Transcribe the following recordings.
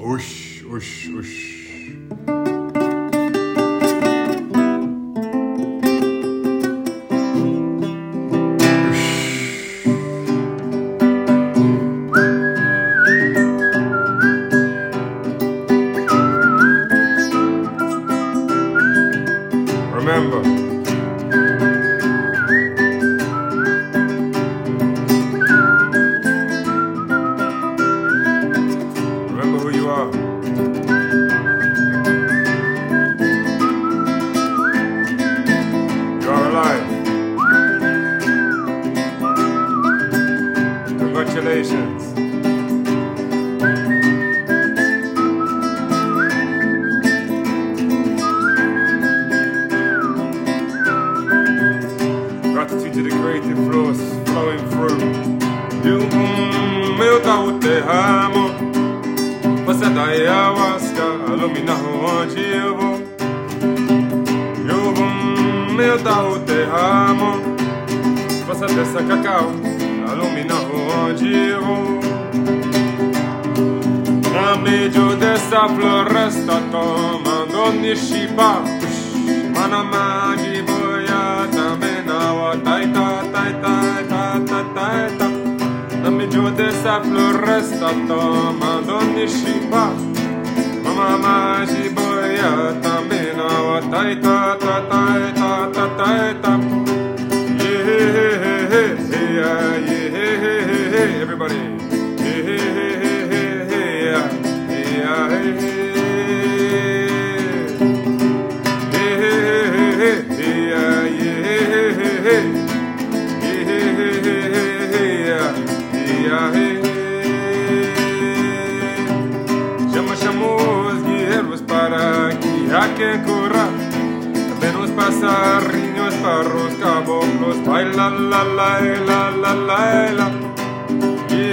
おしおしおし。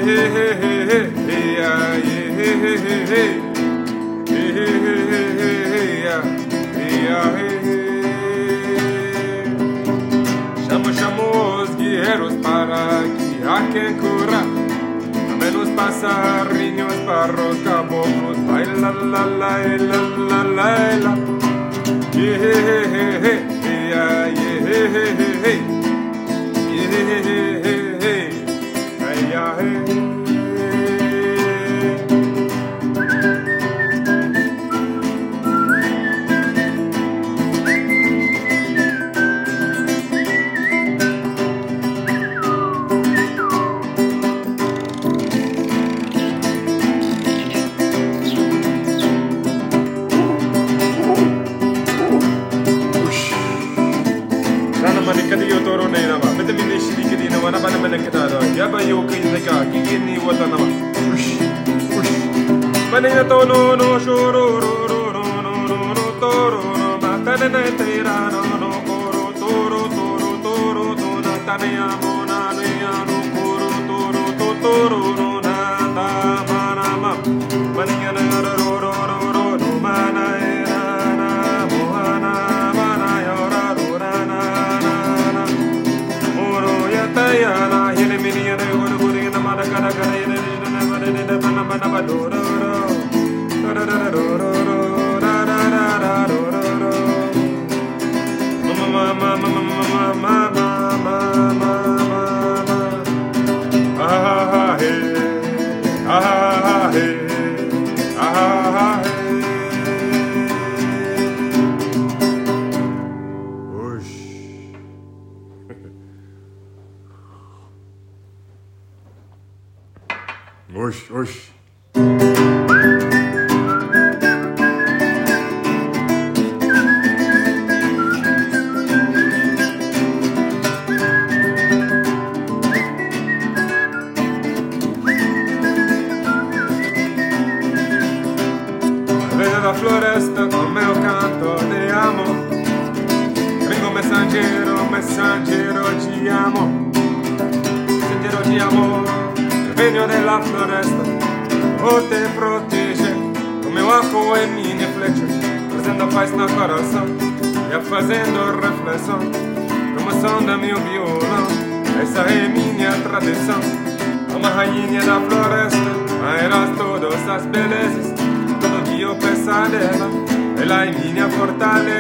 Chamo, chamo os guerreiros para que há quem cura. Menos passarinhos, parros, caboclos, vai la la la la la la la. Yeah, yeah, yeah, yeah, yeah, yeah, yeah, yeah. Shaba yoke zeka kigini watanama. Ush, ush. Manina to no no shoro ro ro no no no no toro no ta ne tera no no koro toro toro toro to to na ta ne tane amona ne anu koro toro to toro no don't know. inconfortável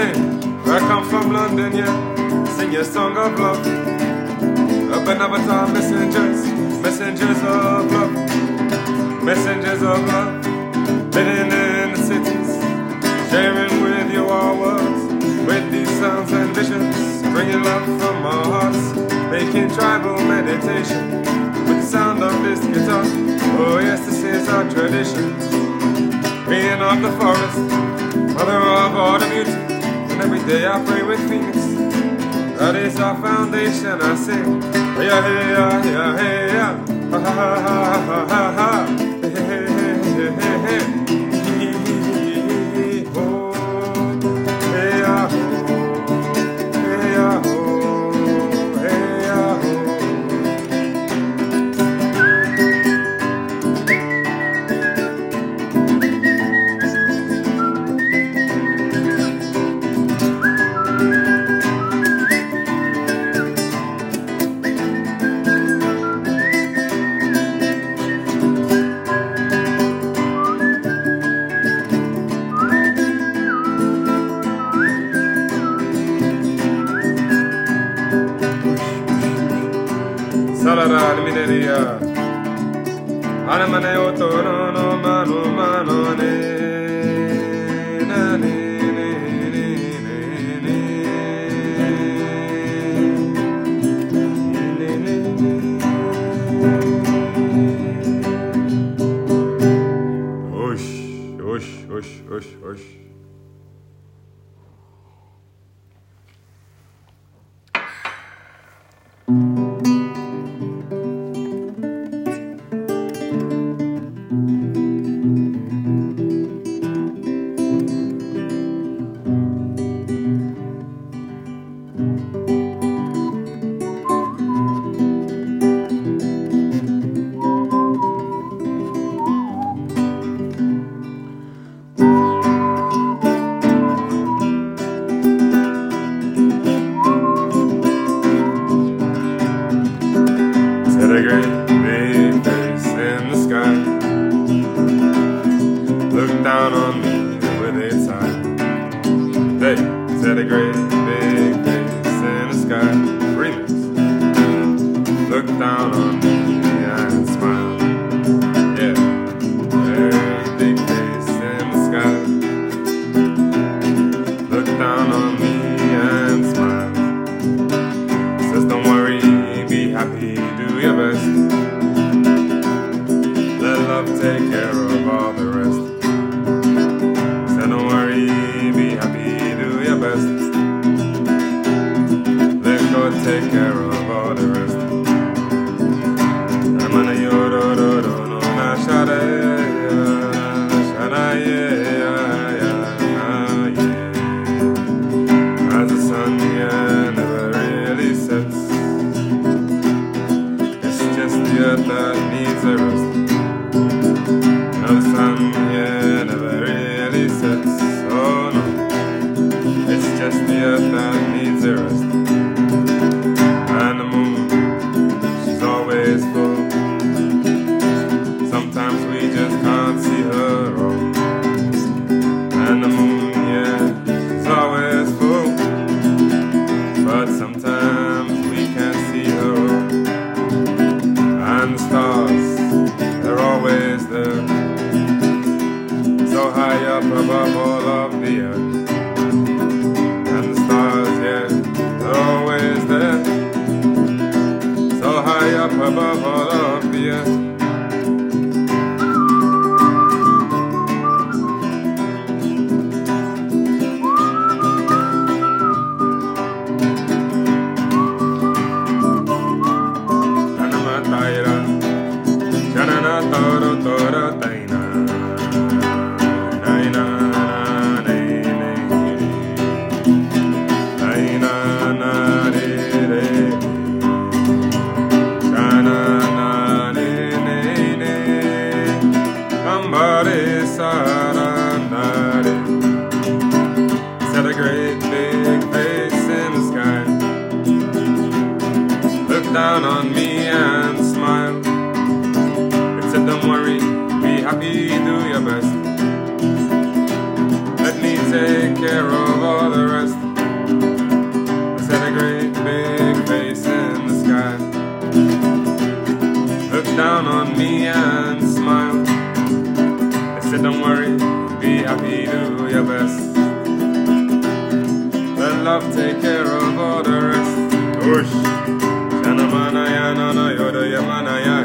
Where I come from, London, yeah. Sing your song of love. Up another time, messengers, messengers of love, messengers of love. Living in the cities, sharing with you our words, with these sounds and visions, bringing love from our hearts, making tribal meditation with the sound of this guitar. Oh yes, this is our tradition. Being of the forest day I pray with Phoenix. That is our foundation. I sing, yeah, yeah, yeah, yeah, ha ha ha ha ha ha. take care of. your best. Let love take care of all the rest. Whoosh. Shana mana na na yo do ya mana yo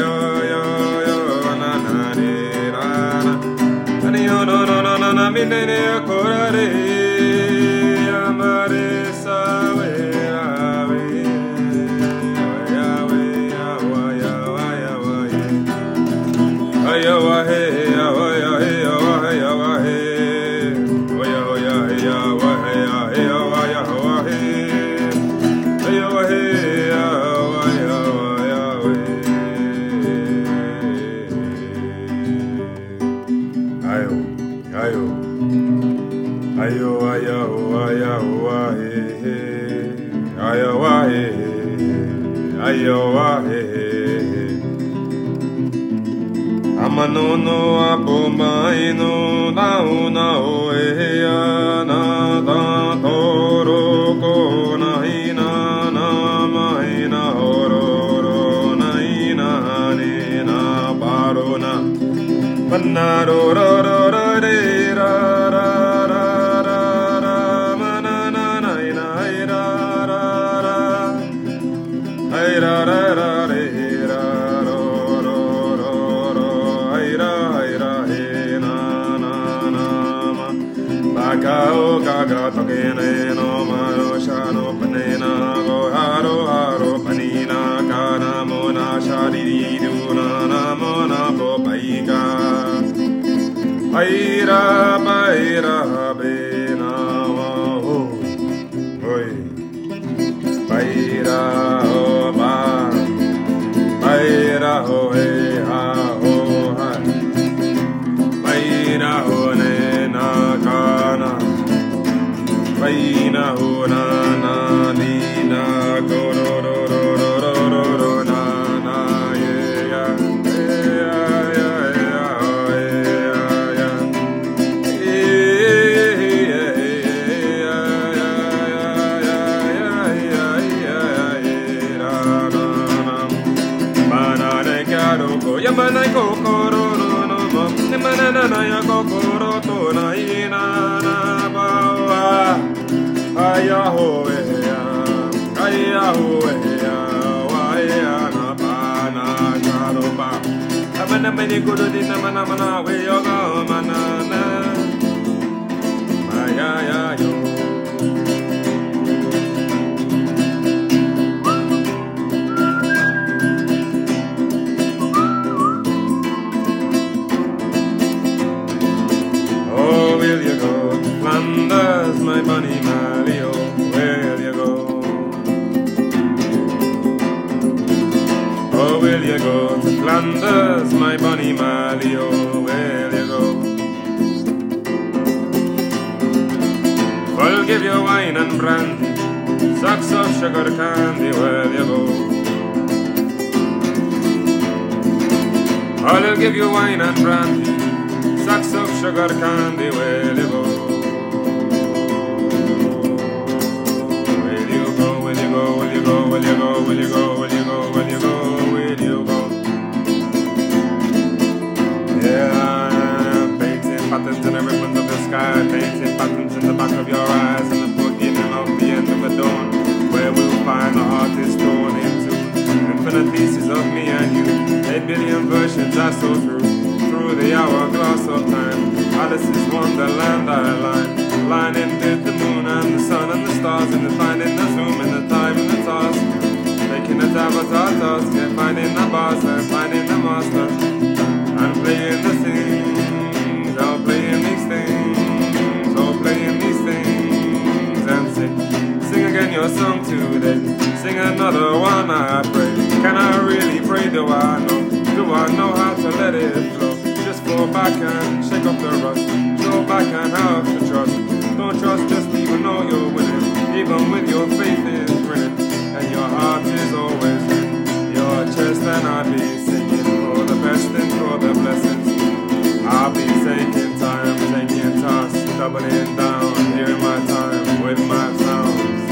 yo yo na na ni na na. na na mi ne ne ya. back and shake off the rust. Show back and have to trust. Don't trust just even though you're winning. Even with your faith is grinning. And your heart is always in your chest and I'll be singing for the best and for the blessings. I'll be taking time, taking tasks, doubling down, hearing my time with my sounds.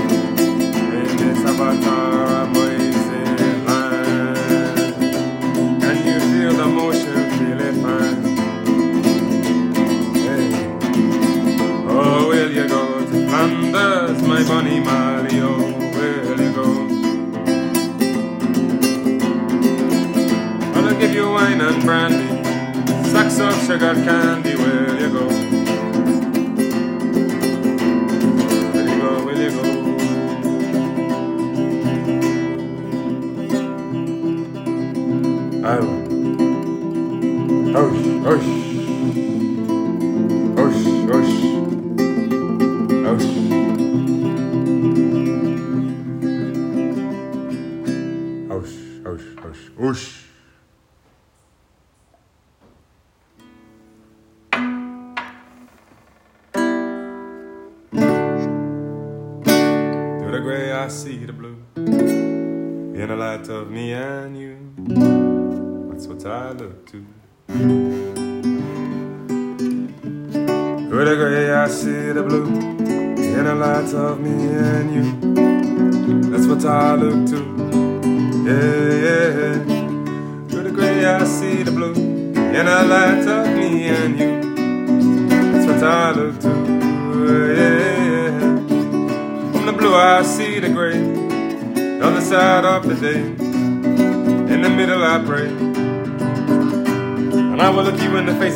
In this time. Mali? Oh, will you go? I'll give you wine and brandy, sacks of sugar candy. Will you go? Will you go? Will you go? Will. Osh,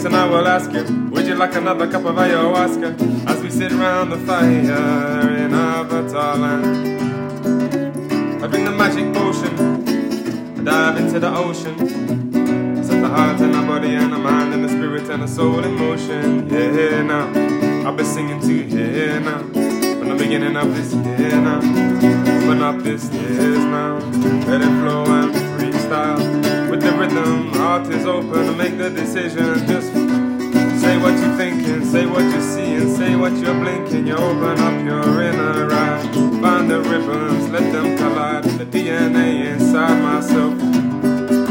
and I will ask you, Would you like another cup of ayahuasca? As we sit round the fire in Avatar land. I bring the magic potion, I dive into the ocean. Set the heart and the body and the mind and the spirit and the soul in motion. Yeah, now I've been singing to you here now. From the beginning of this year now. Open up this years now. Let it flow and freestyle. The rhythm, heart is open to make the decision. Just say what you're thinking, say what you're seeing, say what you're blinking. You open up your inner eye. Find the ribbons, let them collide. The DNA inside myself.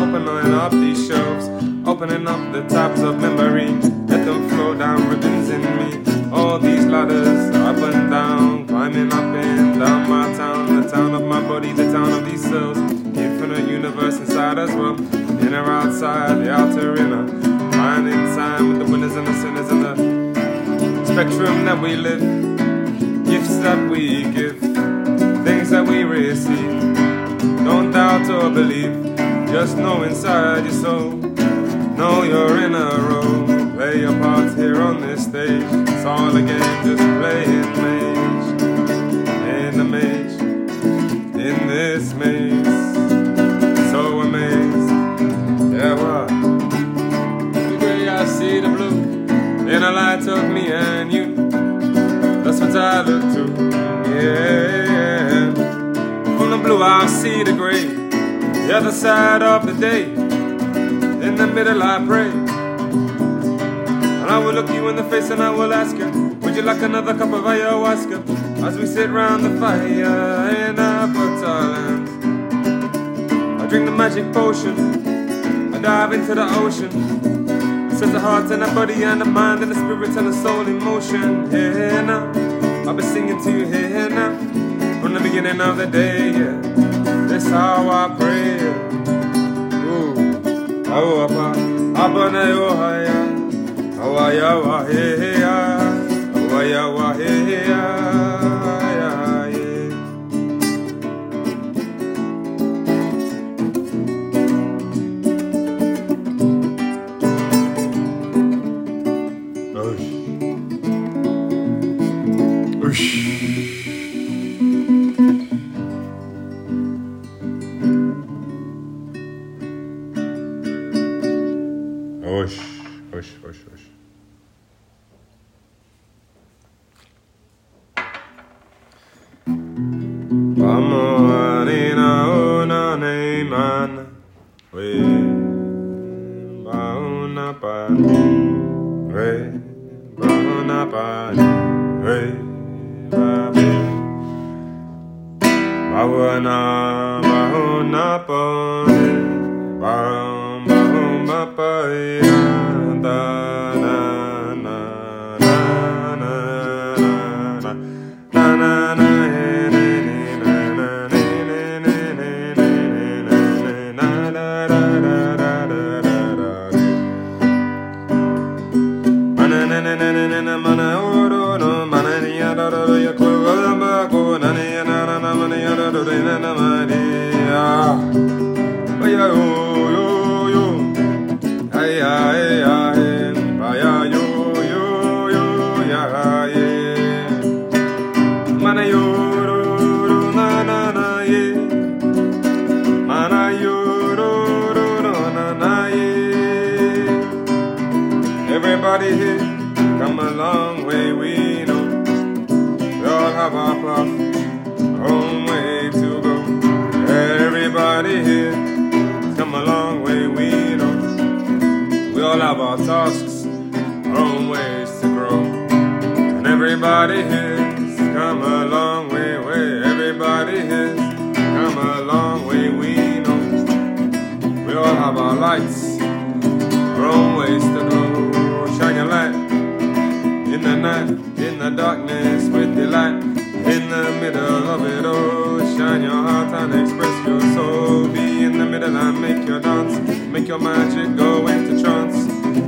Opening up these shelves, opening up the tabs of memory. Let them flow down ribbons in me. All these ladders, up and down, climbing up and down my town, the town of my body, the town of these cells. Infinite universe inside as well, inner outside, the outer inner. Finding time with the winners and the sinners and the spectrum that we live, gifts that we give, things that we receive. Don't doubt or believe, just know inside your soul. Know you're in a row, play your part here on this stage. It's all a game, just playing mage. In the mage, in this maze. The light of me and you. That's what I look to, yeah. From the blue, I see the gray, the other side of the day. In the middle, I pray. And I will look you in the face and I will ask you, Would you like another cup of ayahuasca? As we sit round the fire in Avatar land. I drink the magic potion, I dive into the ocean. Set the heart and the body and the mind and the spirit and the soul in motion. Here now, I'll be singing to you here now. From the beginning of the day, yeah. That's how I pray. Ooh. Awapa, abana yo haya, awaya wa he ya, awaya wa he in the night, in the darkness with the light. In the middle of it all, shine your heart and express your soul. Be in the middle and make your dance, make your magic go into trance.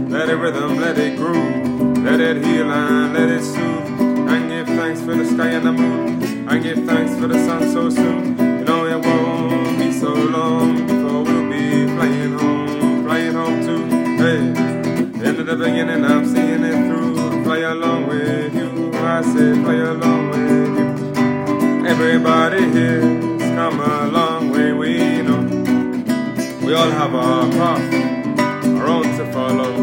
Let it rhythm, let it groove, let it heal and let it soothe. And give thanks for the sky and the moon, and give thanks for the sun so soon. You know it won't be so long before we'll be flying home, flying home too. Hey. Into the beginning, I'm seeing say fly along with you. Everybody here's come a long way, we know. We all have our path, our own to follow.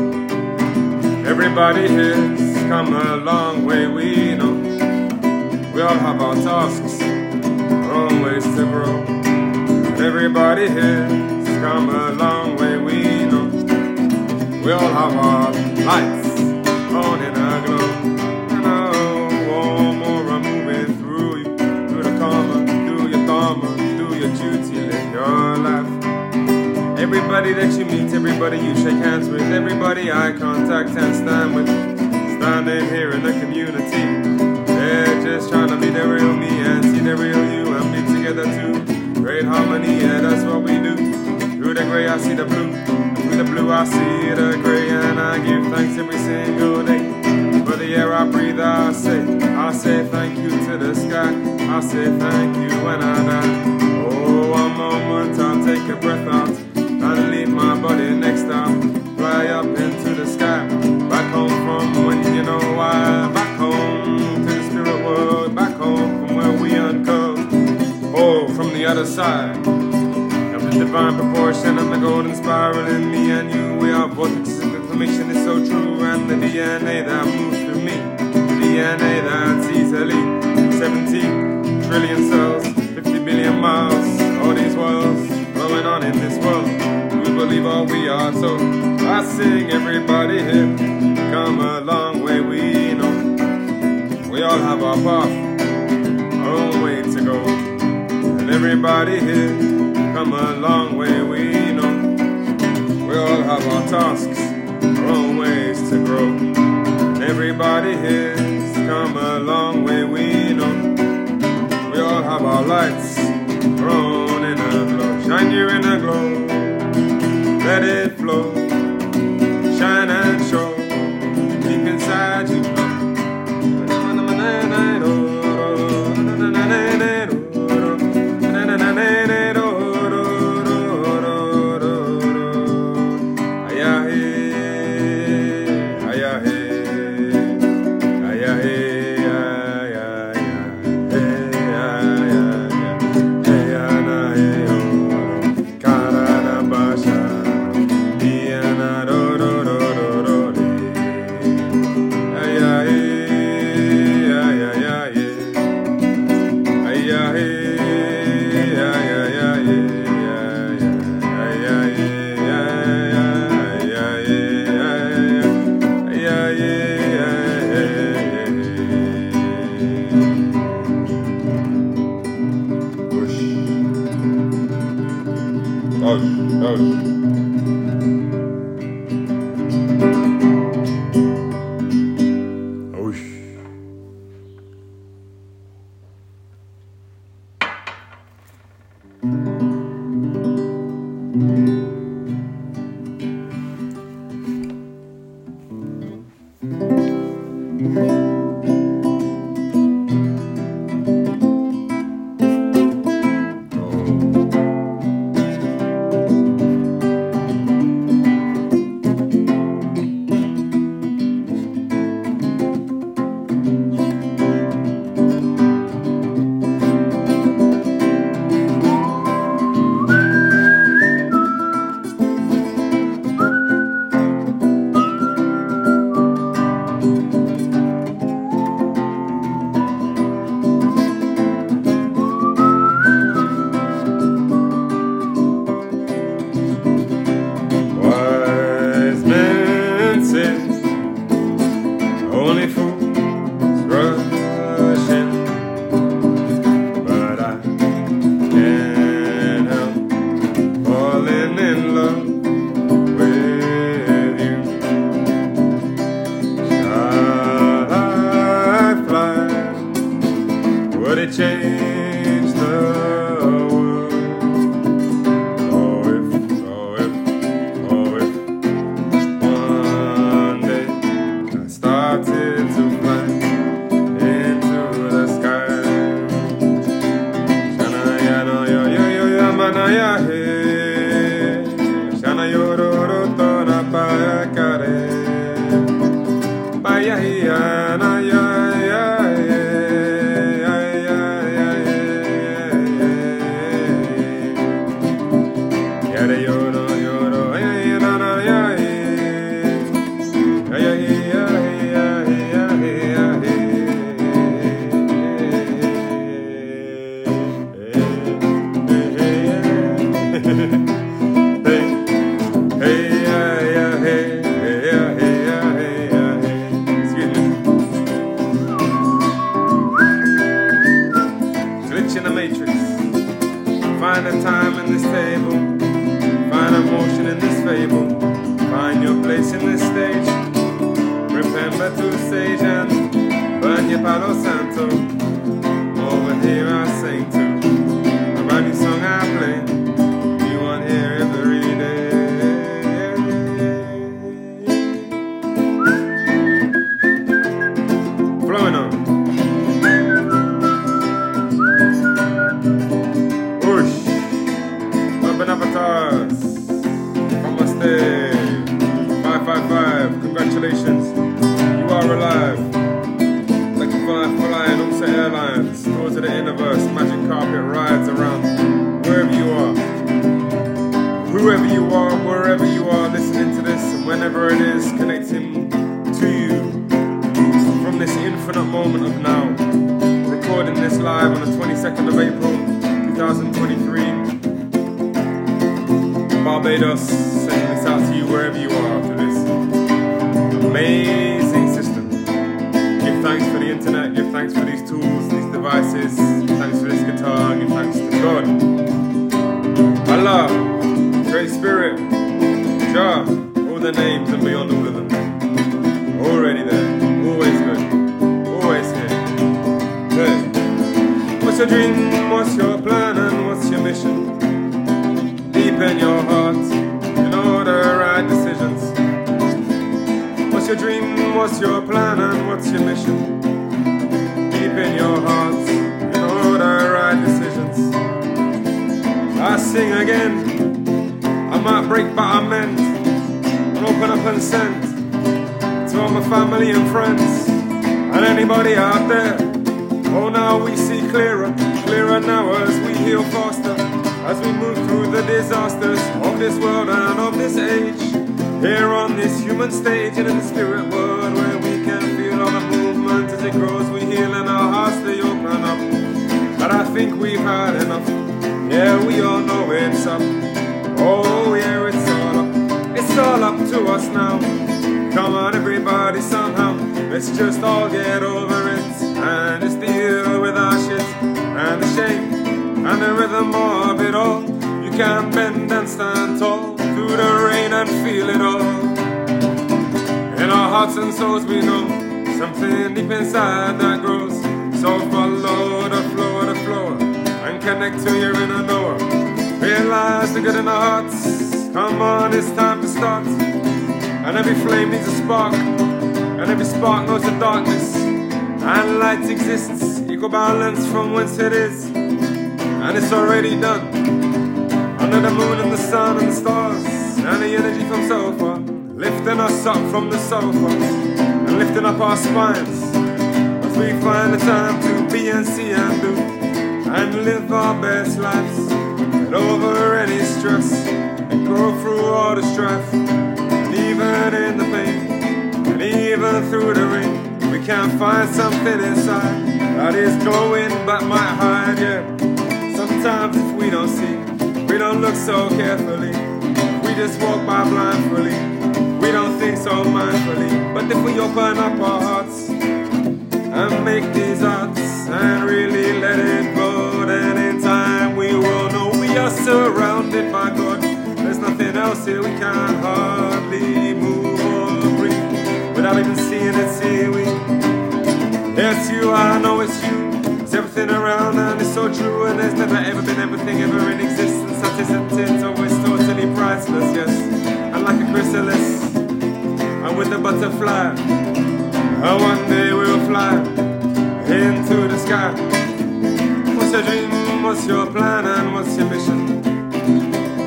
Everybody here's come a long way, we know. We all have our tasks, our own ways to grow. Everybody here's come a long way, we know. We all have our lights Everybody that you meet, everybody you shake hands with, everybody eye contact and stand with. Standing here in the community, they're just trying to be the real me and see the real you and be together too. Great harmony, yeah, that's what we do. Through the gray, I see the blue. Through the blue, I see the gray, and I give thanks every single day. For the air I breathe, I say, I say thank you to the sky. I say thank you when I die. Oh, one moment, I'll take a breath out and leave my body next time. Fly up into the sky, back home from when you know why. Back home to the spirit world, back home from where we uncurled. Oh, from the other side. Of the divine proportion and the golden spiral in me and you. We are vortexes of information is so true, and the DNA that moves through me. DNA that's easily 17 trillion cells, 50 billion miles. All these worlds going on in this world. Believe all we are, so I sing everybody here. Come a long way, we know. We all have our path, our own way to go. And everybody here, come a long way, we know. We all have our tasks, our own ways to grow. And everybody here's come a long way, we know. We all have our lights, our own in a glow. Shine your inner glow, let it flow. Connect to your inner knower. Realize the good in our hearts. Come on, it's time to start. And every flame needs a spark, and every spark knows the darkness. And light exists, equal balance from whence it is. And it's already done. Under the moon and the sun and the stars, and the energy from so far, lifting us up from the sofa, and lifting up our spines. As we find the time to be and see and do, and live our best lives. Get over any stress, and go through all the strife. And even in the pain, and even through the rain, we can find something inside that is glowing but might hide, yeah. Sometimes if we don't see, we don't look so carefully. We just walk by blindly. We don't think so mindfully. But if we open up our hearts and make these arts and really let it go, surrounded by God. There's nothing else here we can hardly move or breathe without even seeing it, see we. It's you, I know it's you. It's everything around and it's so true and there's never ever been everything ever in existence. That isn't it, always totally priceless, yes. And like a chrysalis, and with a butterfly, and one day we'll fly into the sky. What's your dream? What's your plan? And what's your mission?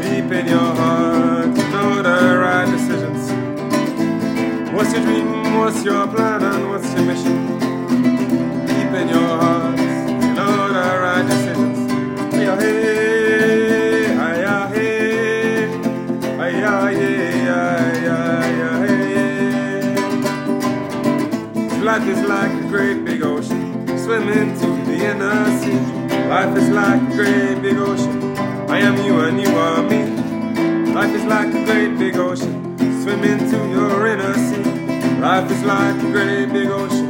Deep in your heart, you know the right decisions. What's your dream? What's your plan? And what's your mission? Deep in your heart, you know the right decisions. Hey, ah, hey, hey, yeah, hey. Life is like a great big ocean, swimming to the inner sea. Life is like a great big ocean. I am you and you are me. Life is like a great big ocean, swimming to your inner sea. Life is like a great big ocean,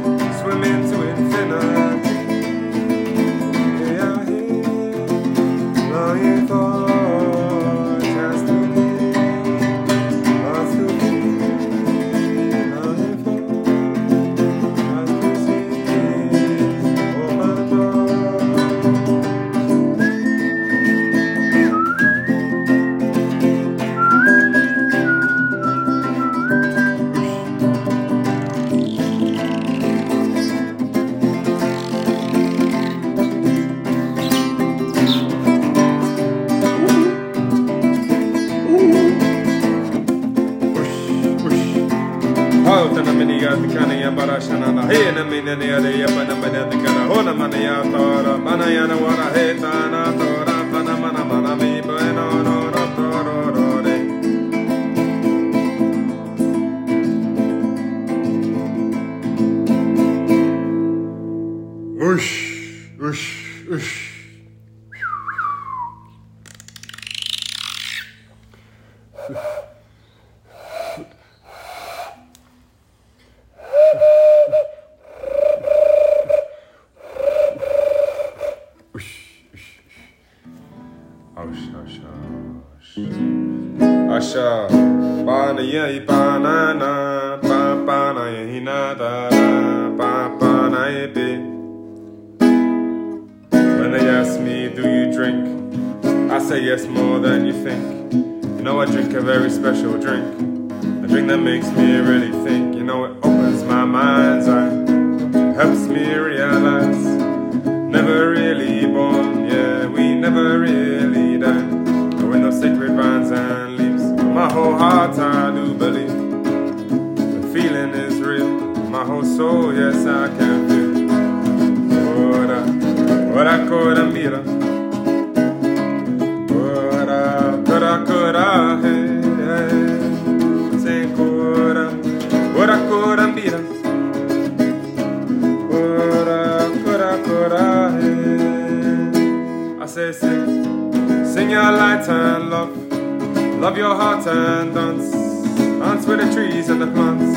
Love your heart and dance. Dance with the trees and the plants.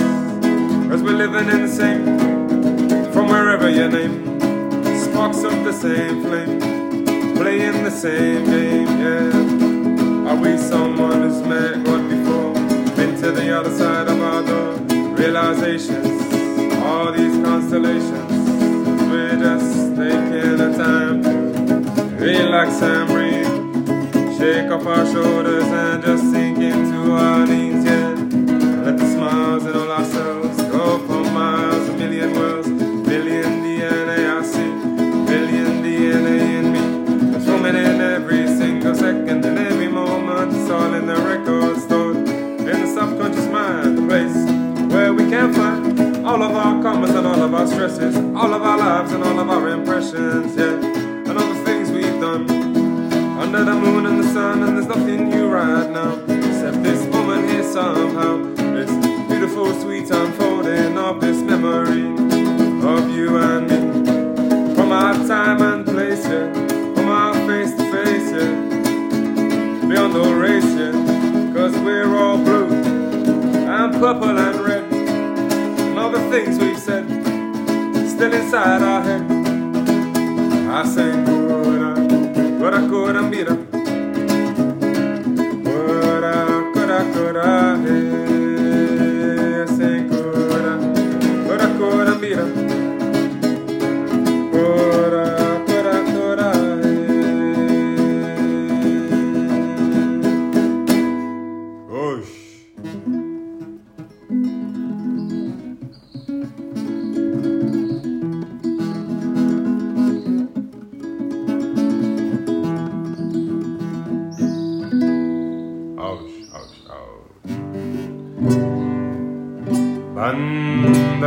Cause we're living in the same, from wherever your name. Sparks of the same flame, playing the same game, yeah. Are we someone who's met God before? Been to the other side of our door. Realizations, all these constellations. We're just taking the time to relax and breathe. Shake off our shoulders and just sink into our knees, yeah. Let the smiles in all ourselves go for miles, a million worlds, billion DNA I see, billion DNA in me. It's roaming in every single second and every moment. It's all in the record store, in the subconscious mind, the place where we can find all of our comments and all of our stresses, all of our lives and all of our impressions, yeah, and all the things we've done under the moon and the sun, and there's nothing new right now except this woman here somehow. This beautiful, sweet unfolding of this memory of you and me. From our time and place, yeah, from our face to face, yeah, beyond the race, cause we're all blue and purple and red, and all the things we've said still inside our head. I cora, Ahora cobran अन्द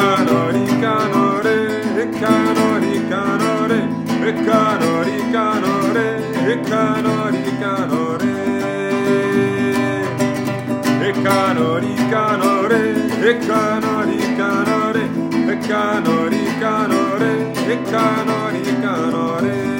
Recano, ricano, re, recano, ricano, re, recano, ricano, re, recano, ricano, re. Recano, ricano, re, recano, ricano, re, recano, ricano, re, recano, ricano, re.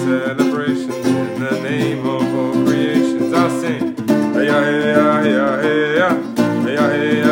celebrations in the name of all creations. I sing, hey, ah, hey, ah, hey, ah, hey, hey, hey, hey, hey.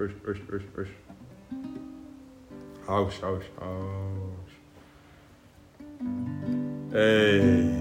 Ouch. Banda House, house, house. Hey.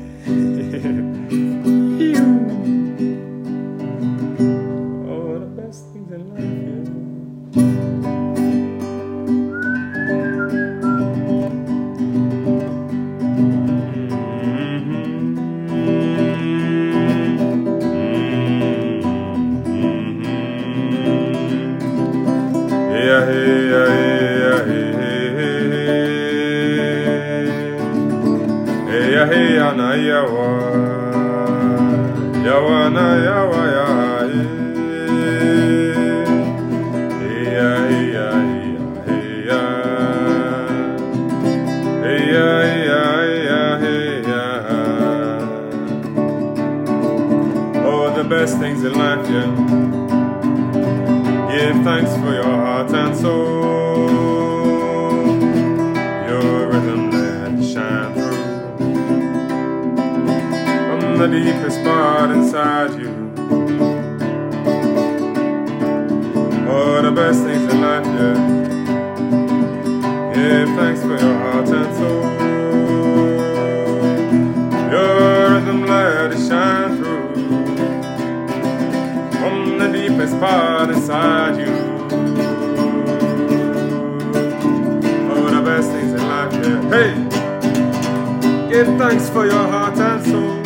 Part inside you. Oh, the best things in life, yeah. Hey, give thanks for your heart and soul.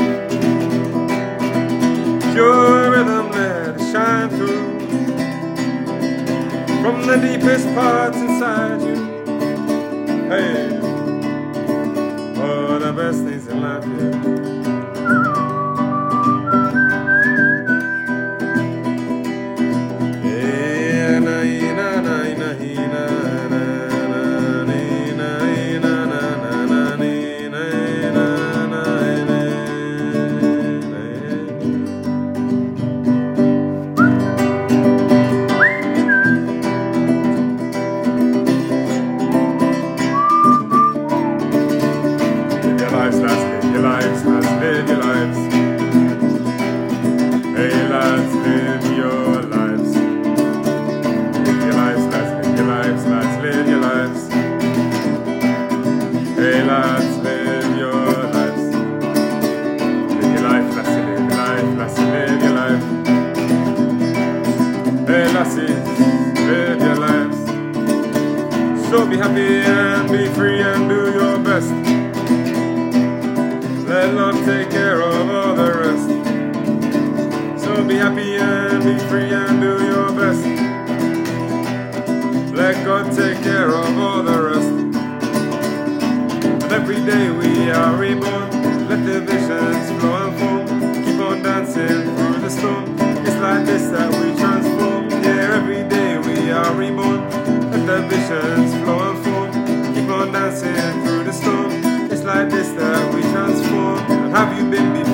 Your rhythm let it shine through from the deepest parts inside you. Hey, oh, the best things in life, yeah. Free and do your best. Let God take care of all the rest. And every day we are reborn. Let the visions flow and form. Keep on dancing through the storm. It's like this that we transform. Yeah, every day we are reborn. Let the visions flow and form. Keep on dancing through the storm. It's like this that we transform. And have you been before?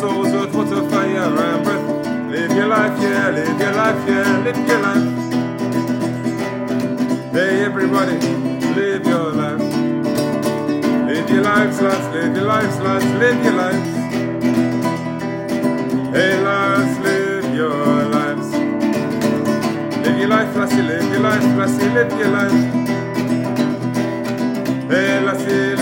Souls, earth, water, fire, and breath. Live your life, yeah, live your life, yeah, live your life. Hey, everybody, live your life. Live your lives, lads, live your lives, lads, live your lives. Hey, lads, live your lives. Live your life, lassie, live your life, lassie, live your life. Hey, lassie,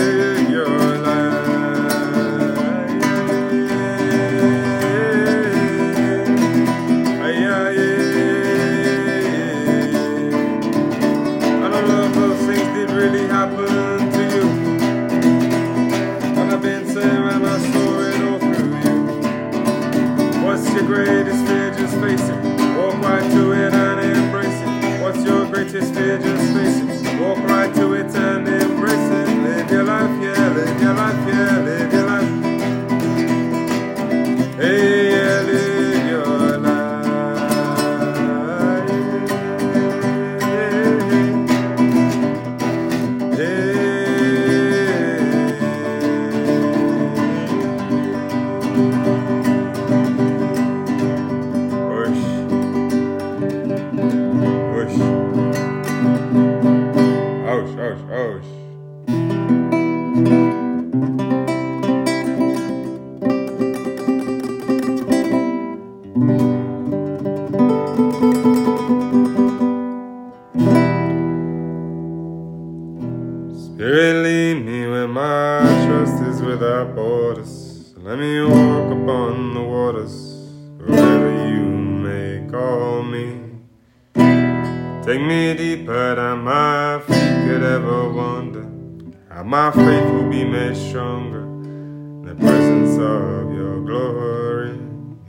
will be made stronger in the presence of your glory.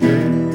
Yeah,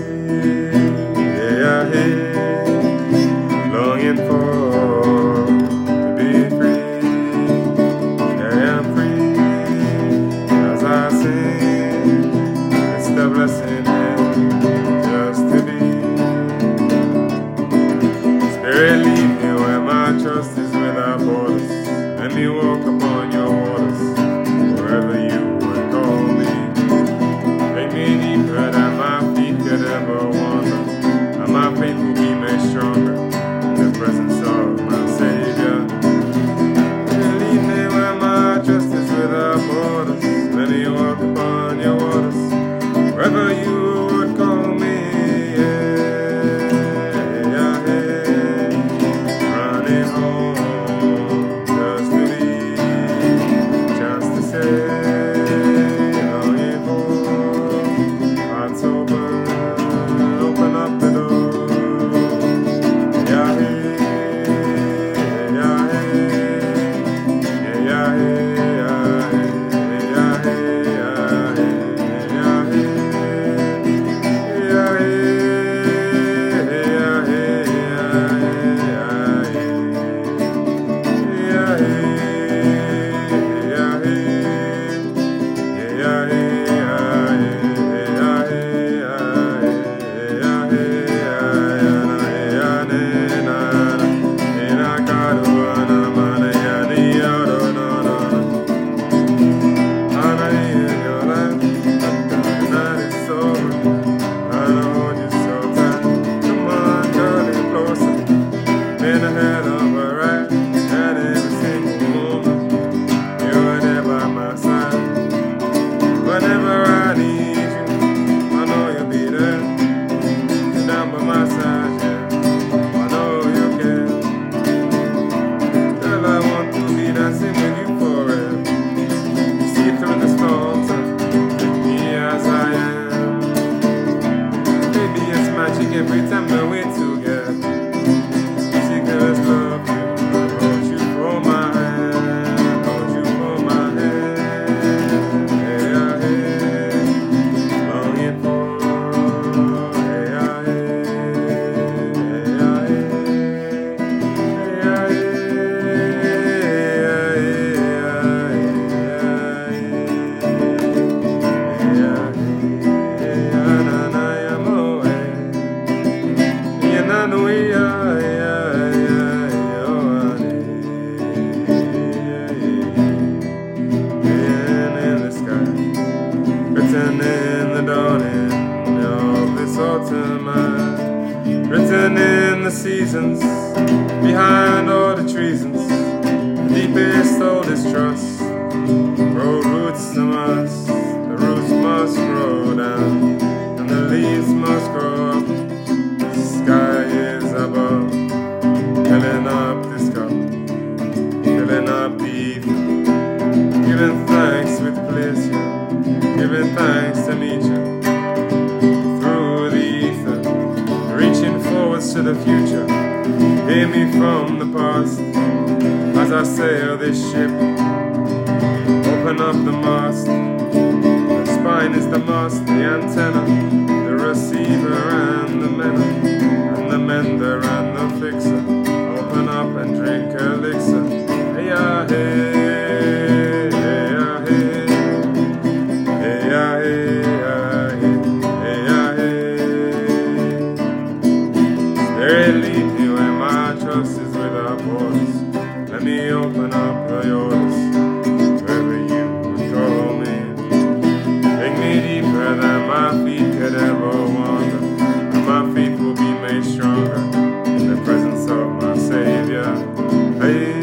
Hey,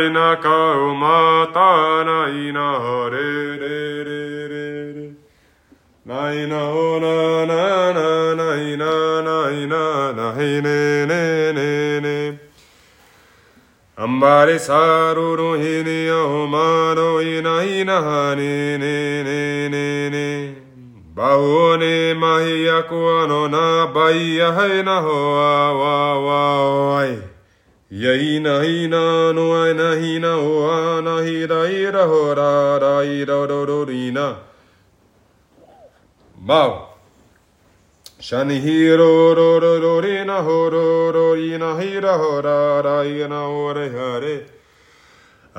Hai na ka mata na ina re re re re re. Na ina o na na na na ina na ina na he ne ne ne ne. Ambare saru ro he ne o ma ro ina ina ha ne ne ne ne ne. Bao ne mahi aku ano na bai a hai na ho a wa wa ai. Yai na hi na no ai na hi na o a na hi ra i ra ho i ro ro ri na. Shani ro ro ro ro ri na ho ro ro i na hi ra ho ra ra i na o re ha re. Ara ra ho na hi ra re ra ho na hi ra ha ra ra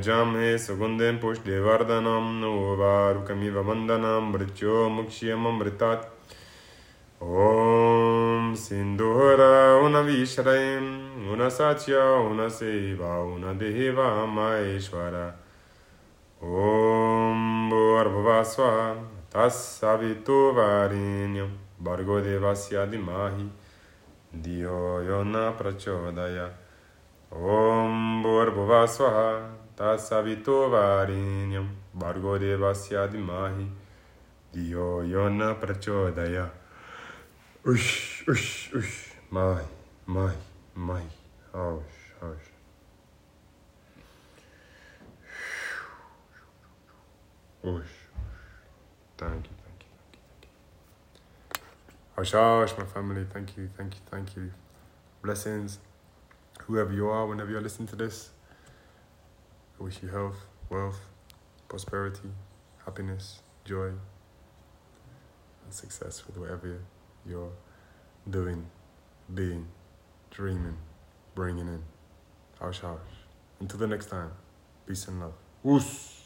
जां हे सुगुन्दें पुष्टे वर्धनं no वारुकमिवन्दनां मृत्यो मुक्ष्यमृता ॐ सिन्धुराऊनवीश्व ऊनसा चौ ऊनसेवा ऊनदे वा माहेश्वर। ॐ वोर्भुवा स्वाहा तस्सवितु वारिण्यं धियो यो न प्रचोदय। ॐ भूर्भुवा स्वः Tassavitu Varinyam Bargo Devasya Dimahi Dio Yona Prachodaya Ush, ush, ush, my, my, my, hush, hush. Ush, thank you, thank you, thank you, thank you. Hush, hush, my family, thank you, thank you, thank you. Blessings, whoever you are, whenever you're listening to this. Wish you health, wealth, prosperity, happiness, joy, and success with whatever you're doing, being, dreaming, bringing in. Hush, hush. Until the next time, peace and love. Woos.